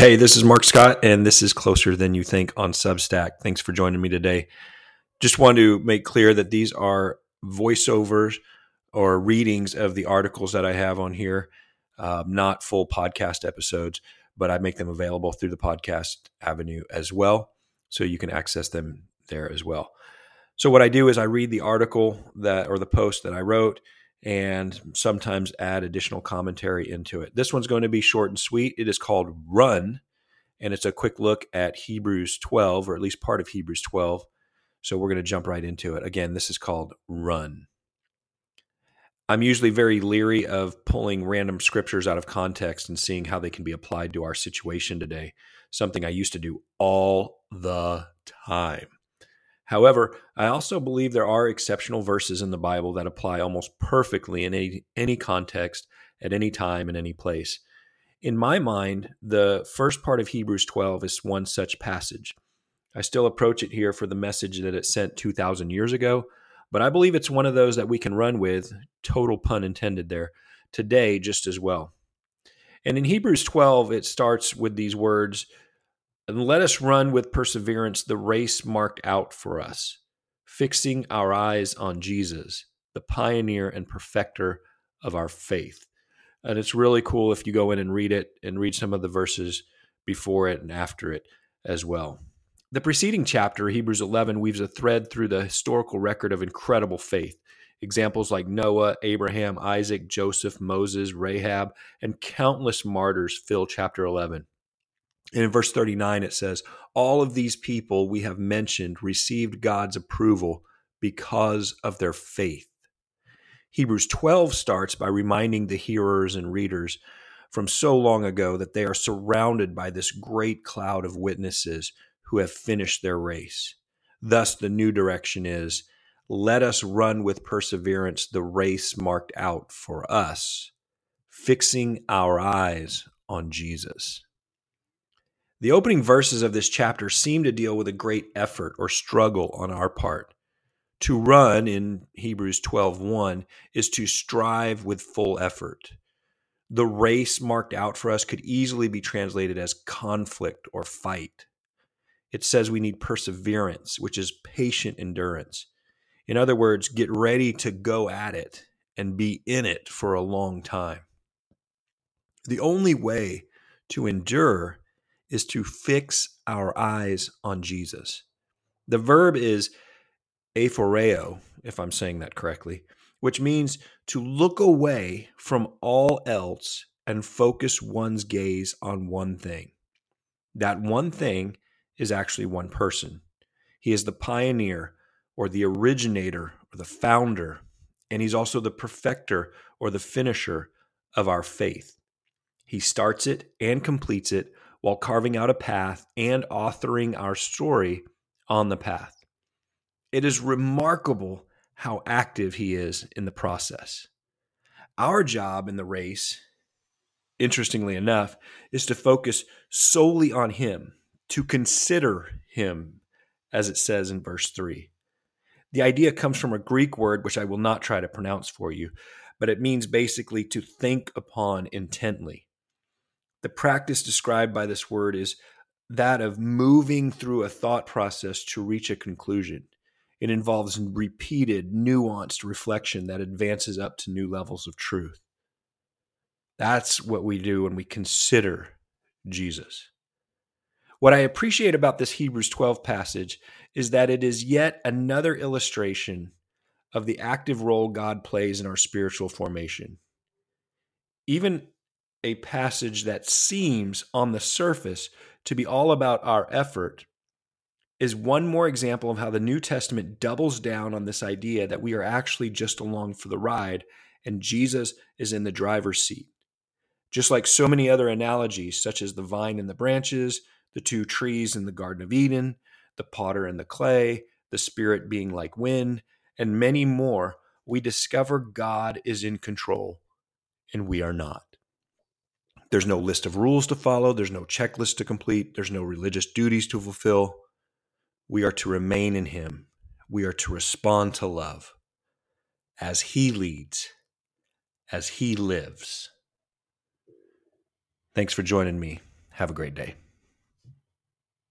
Hey, this is Mark Scott, and this is Closer Than You Think on Substack. Thanks for joining me today. Just want to make clear that these are voiceovers or readings of the articles that I have on here, uh, not full podcast episodes, but I make them available through the podcast avenue as well. So you can access them there as well. So, what I do is I read the article that or the post that I wrote and sometimes add additional commentary into it. This one's going to be short and sweet. It is called Run, and it's a quick look at Hebrews 12, or at least part of Hebrews 12. So we're going to jump right into it. Again, this is called Run. I'm usually very leery of pulling random scriptures out of context and seeing how they can be applied to our situation today, something I used to do all the time. However, I also believe there are exceptional verses in the Bible that apply almost perfectly in any, any context, at any time, in any place. In my mind, the first part of Hebrews 12 is one such passage. I still approach it here for the message that it sent 2,000 years ago, but I believe it's one of those that we can run with, total pun intended there, today just as well. And in Hebrews 12, it starts with these words and let us run with perseverance the race marked out for us, fixing our eyes on Jesus, the pioneer and perfecter of our faith. And it's really cool if you go in and read it and read some of the verses before it and after it as well. The preceding chapter, Hebrews 11, weaves a thread through the historical record of incredible faith. Examples like Noah, Abraham, Isaac, Joseph, Moses, Rahab, and countless martyrs fill chapter 11. And in verse 39, it says, All of these people we have mentioned received God's approval because of their faith. Hebrews 12 starts by reminding the hearers and readers from so long ago that they are surrounded by this great cloud of witnesses who have finished their race. Thus, the new direction is let us run with perseverance the race marked out for us, fixing our eyes on Jesus. The opening verses of this chapter seem to deal with a great effort or struggle on our part. To run in Hebrews 12:1 is to strive with full effort. The race marked out for us could easily be translated as conflict or fight. It says we need perseverance, which is patient endurance. In other words, get ready to go at it and be in it for a long time. The only way to endure is to fix our eyes on Jesus. The verb is aphoreo, if I'm saying that correctly, which means to look away from all else and focus one's gaze on one thing. That one thing is actually one person. He is the pioneer or the originator or the founder, and he's also the perfecter or the finisher of our faith. He starts it and completes it while carving out a path and authoring our story on the path. It is remarkable how active he is in the process. Our job in the race, interestingly enough, is to focus solely on him, to consider him, as it says in verse 3. The idea comes from a Greek word, which I will not try to pronounce for you, but it means basically to think upon intently. The practice described by this word is that of moving through a thought process to reach a conclusion. It involves repeated, nuanced reflection that advances up to new levels of truth. That's what we do when we consider Jesus. What I appreciate about this Hebrews 12 passage is that it is yet another illustration of the active role God plays in our spiritual formation. Even a passage that seems on the surface to be all about our effort is one more example of how the New Testament doubles down on this idea that we are actually just along for the ride and Jesus is in the driver's seat. Just like so many other analogies, such as the vine and the branches, the two trees in the Garden of Eden, the potter and the clay, the Spirit being like wind, and many more, we discover God is in control and we are not. There's no list of rules to follow, there's no checklist to complete, there's no religious duties to fulfill. We are to remain in Him, we are to respond to love as He leads, as He lives. Thanks for joining me. Have a great day.